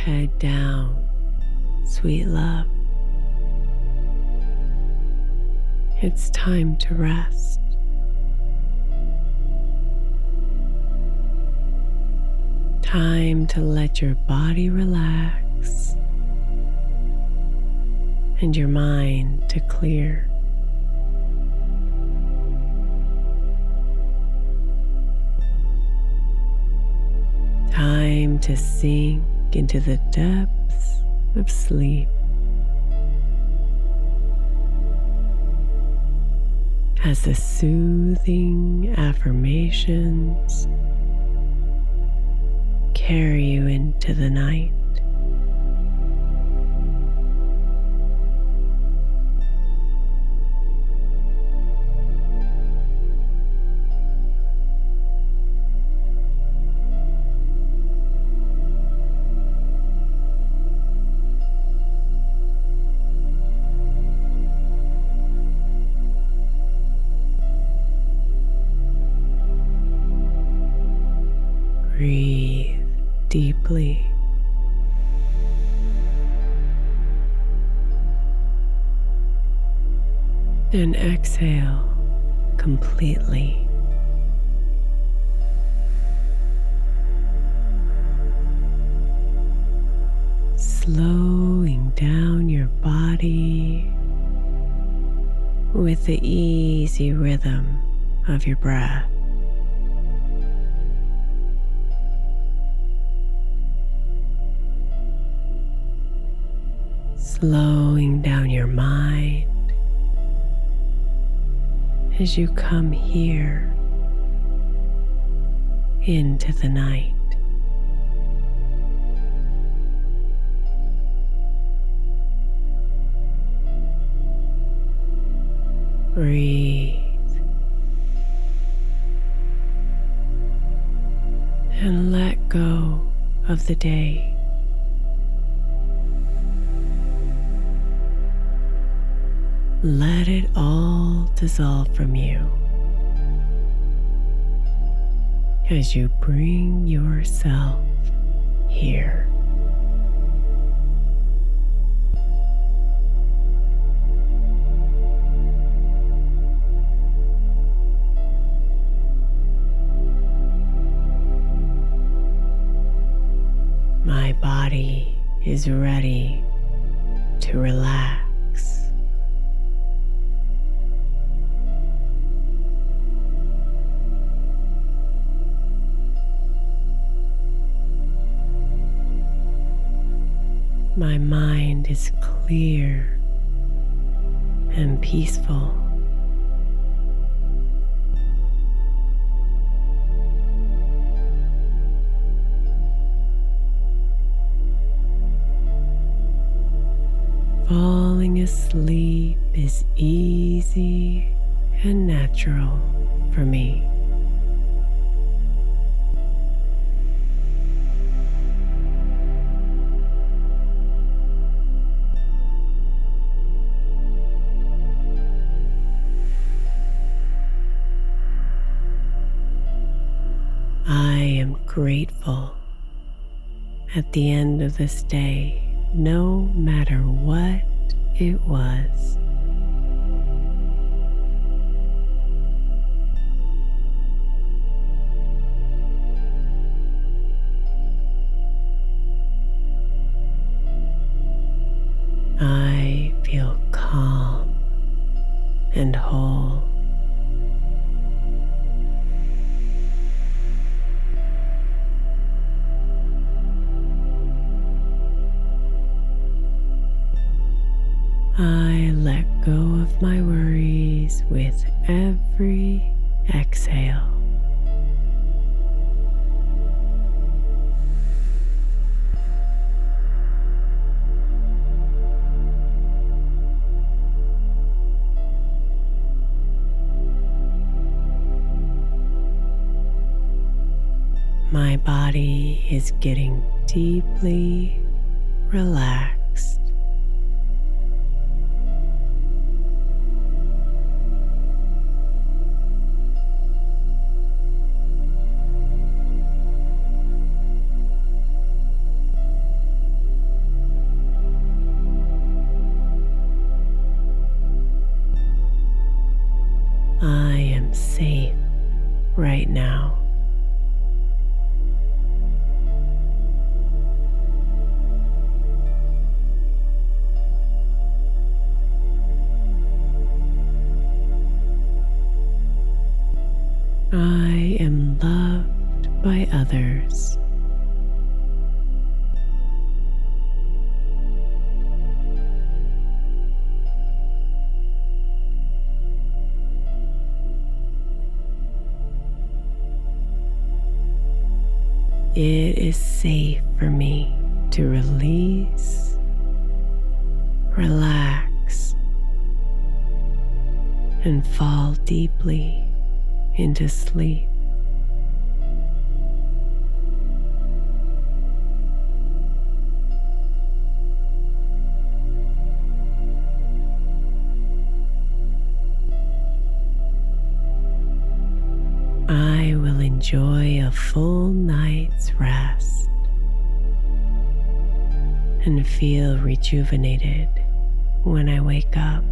Head down, sweet love. It's time to rest. Time to let your body relax and your mind to clear. Time to sink into the depths of sleep. As the soothing affirmations carry you into the night. Completely. Slowing down your body with the easy rhythm of your breath. slowing down your mind as you come here into the night. Breathe and let go of the day. Let it all dissolve from you as you bring yourself here. My body is ready to relax. My mind is clear and peaceful. Falling asleep is easy and natural for me. Grateful at the end of this day, no matter what it was. I feel calm and whole. Of my worries with every exhale. My body is getting deeply relaxed. Right now. I am loved by others. It is safe for me to release, relax, and fall deeply into sleep. I will enjoy a full night's rest and feel rejuvenated when I wake up.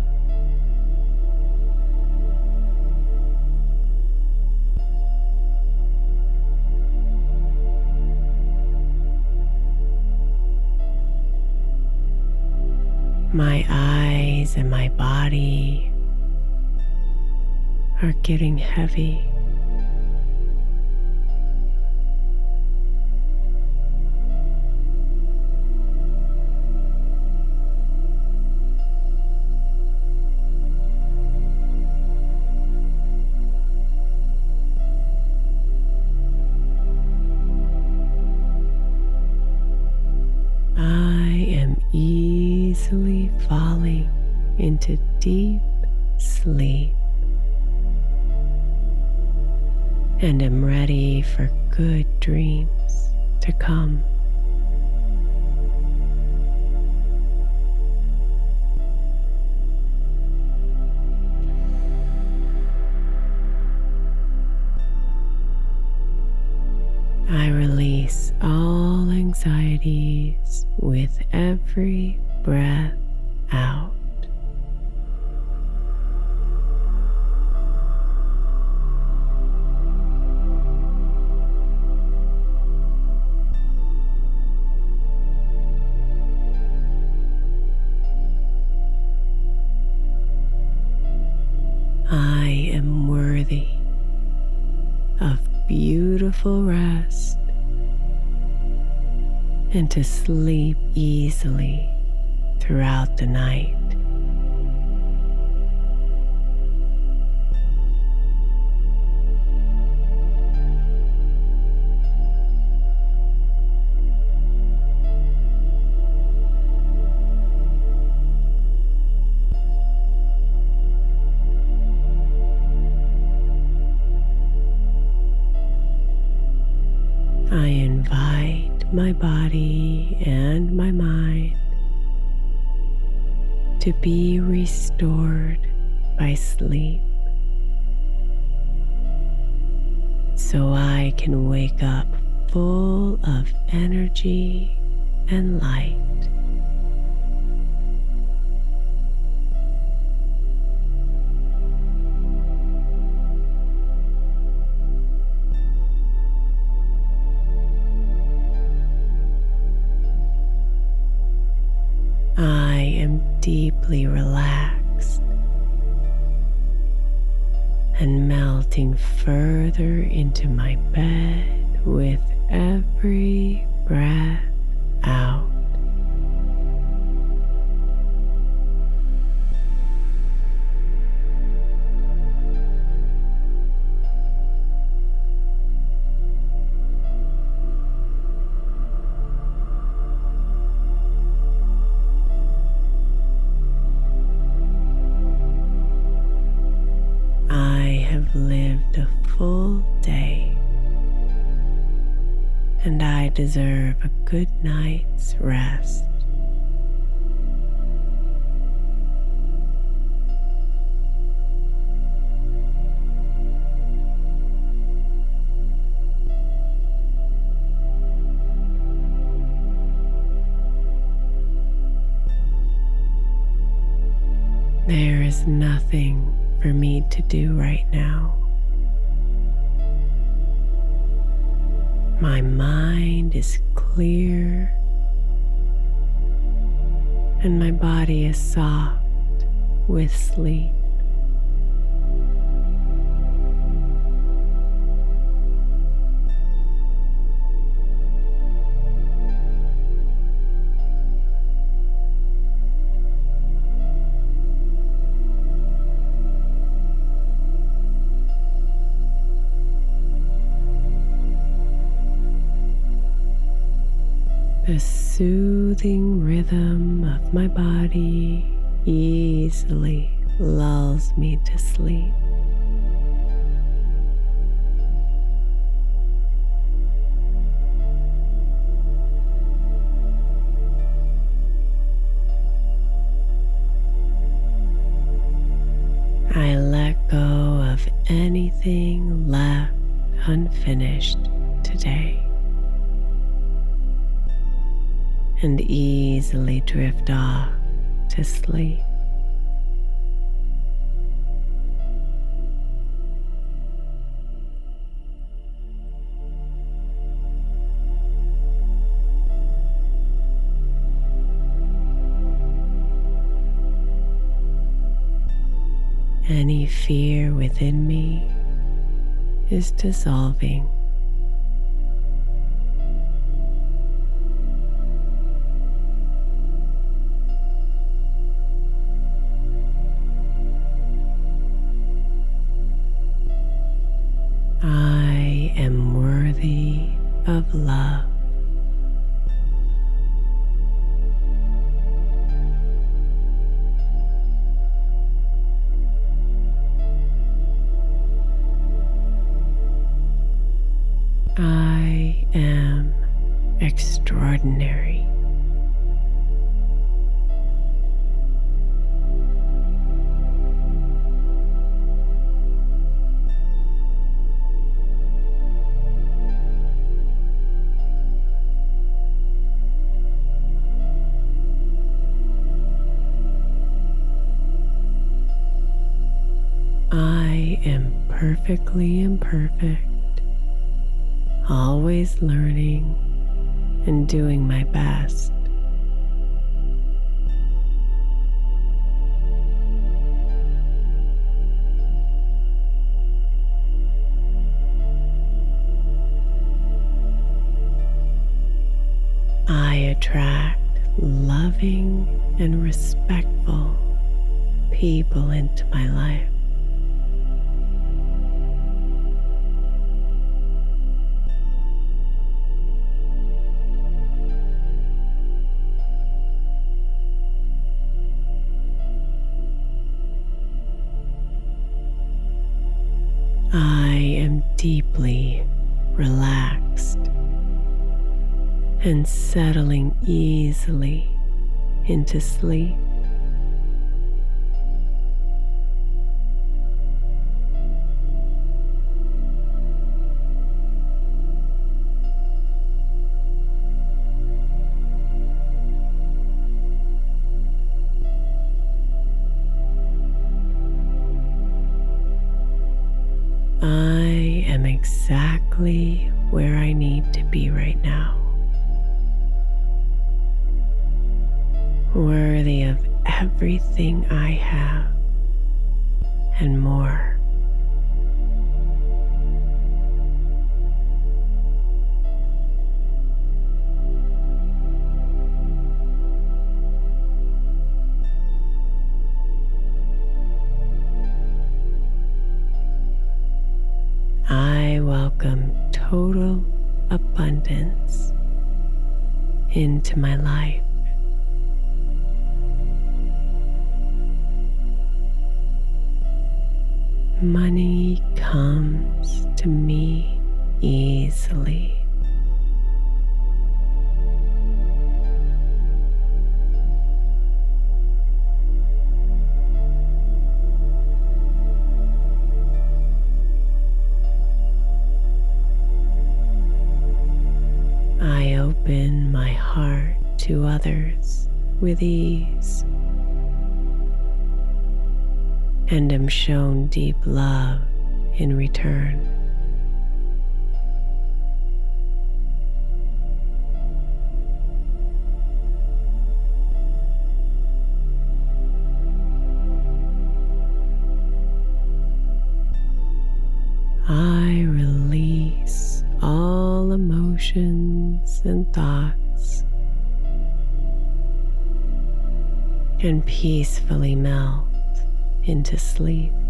My eyes and my body are getting heavy. Easily falling into deep sleep and am ready for good dreams to come. I release all anxieties with every breath out. I am worthy of beautiful rest and to sleep easily throughout the night. Further into my bed with every breath out. A good night's rest. There is nothing for me to do right now. My mind is clear and my body is soft with sleep. Soothing rhythm of my body easily lulls me to sleep. I let go of anything left unfinished today. And easily drift off to sleep. Any fear within me is dissolving. Perfectly imperfect, always learning and doing my best. I attract loving and respectful people into my life. Into sleep. Money comes to me easily. I open my heart to others with ease and am shown deep love in return. I release all emotions and thoughts and peacefully melt into sleep.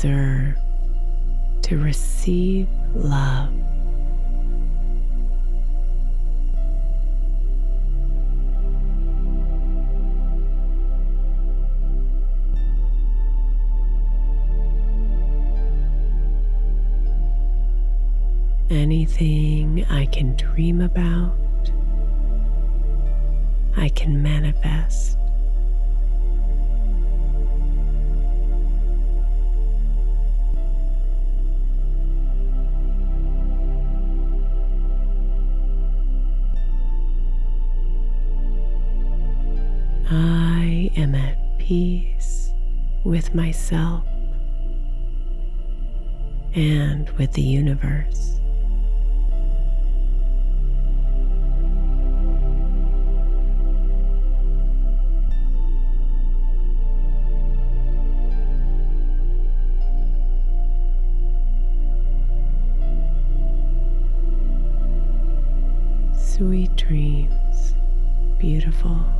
Deserve to receive love. Anything I can dream about, I can manifest. I am at peace with myself and with the universe. Sweet dreams, beautiful.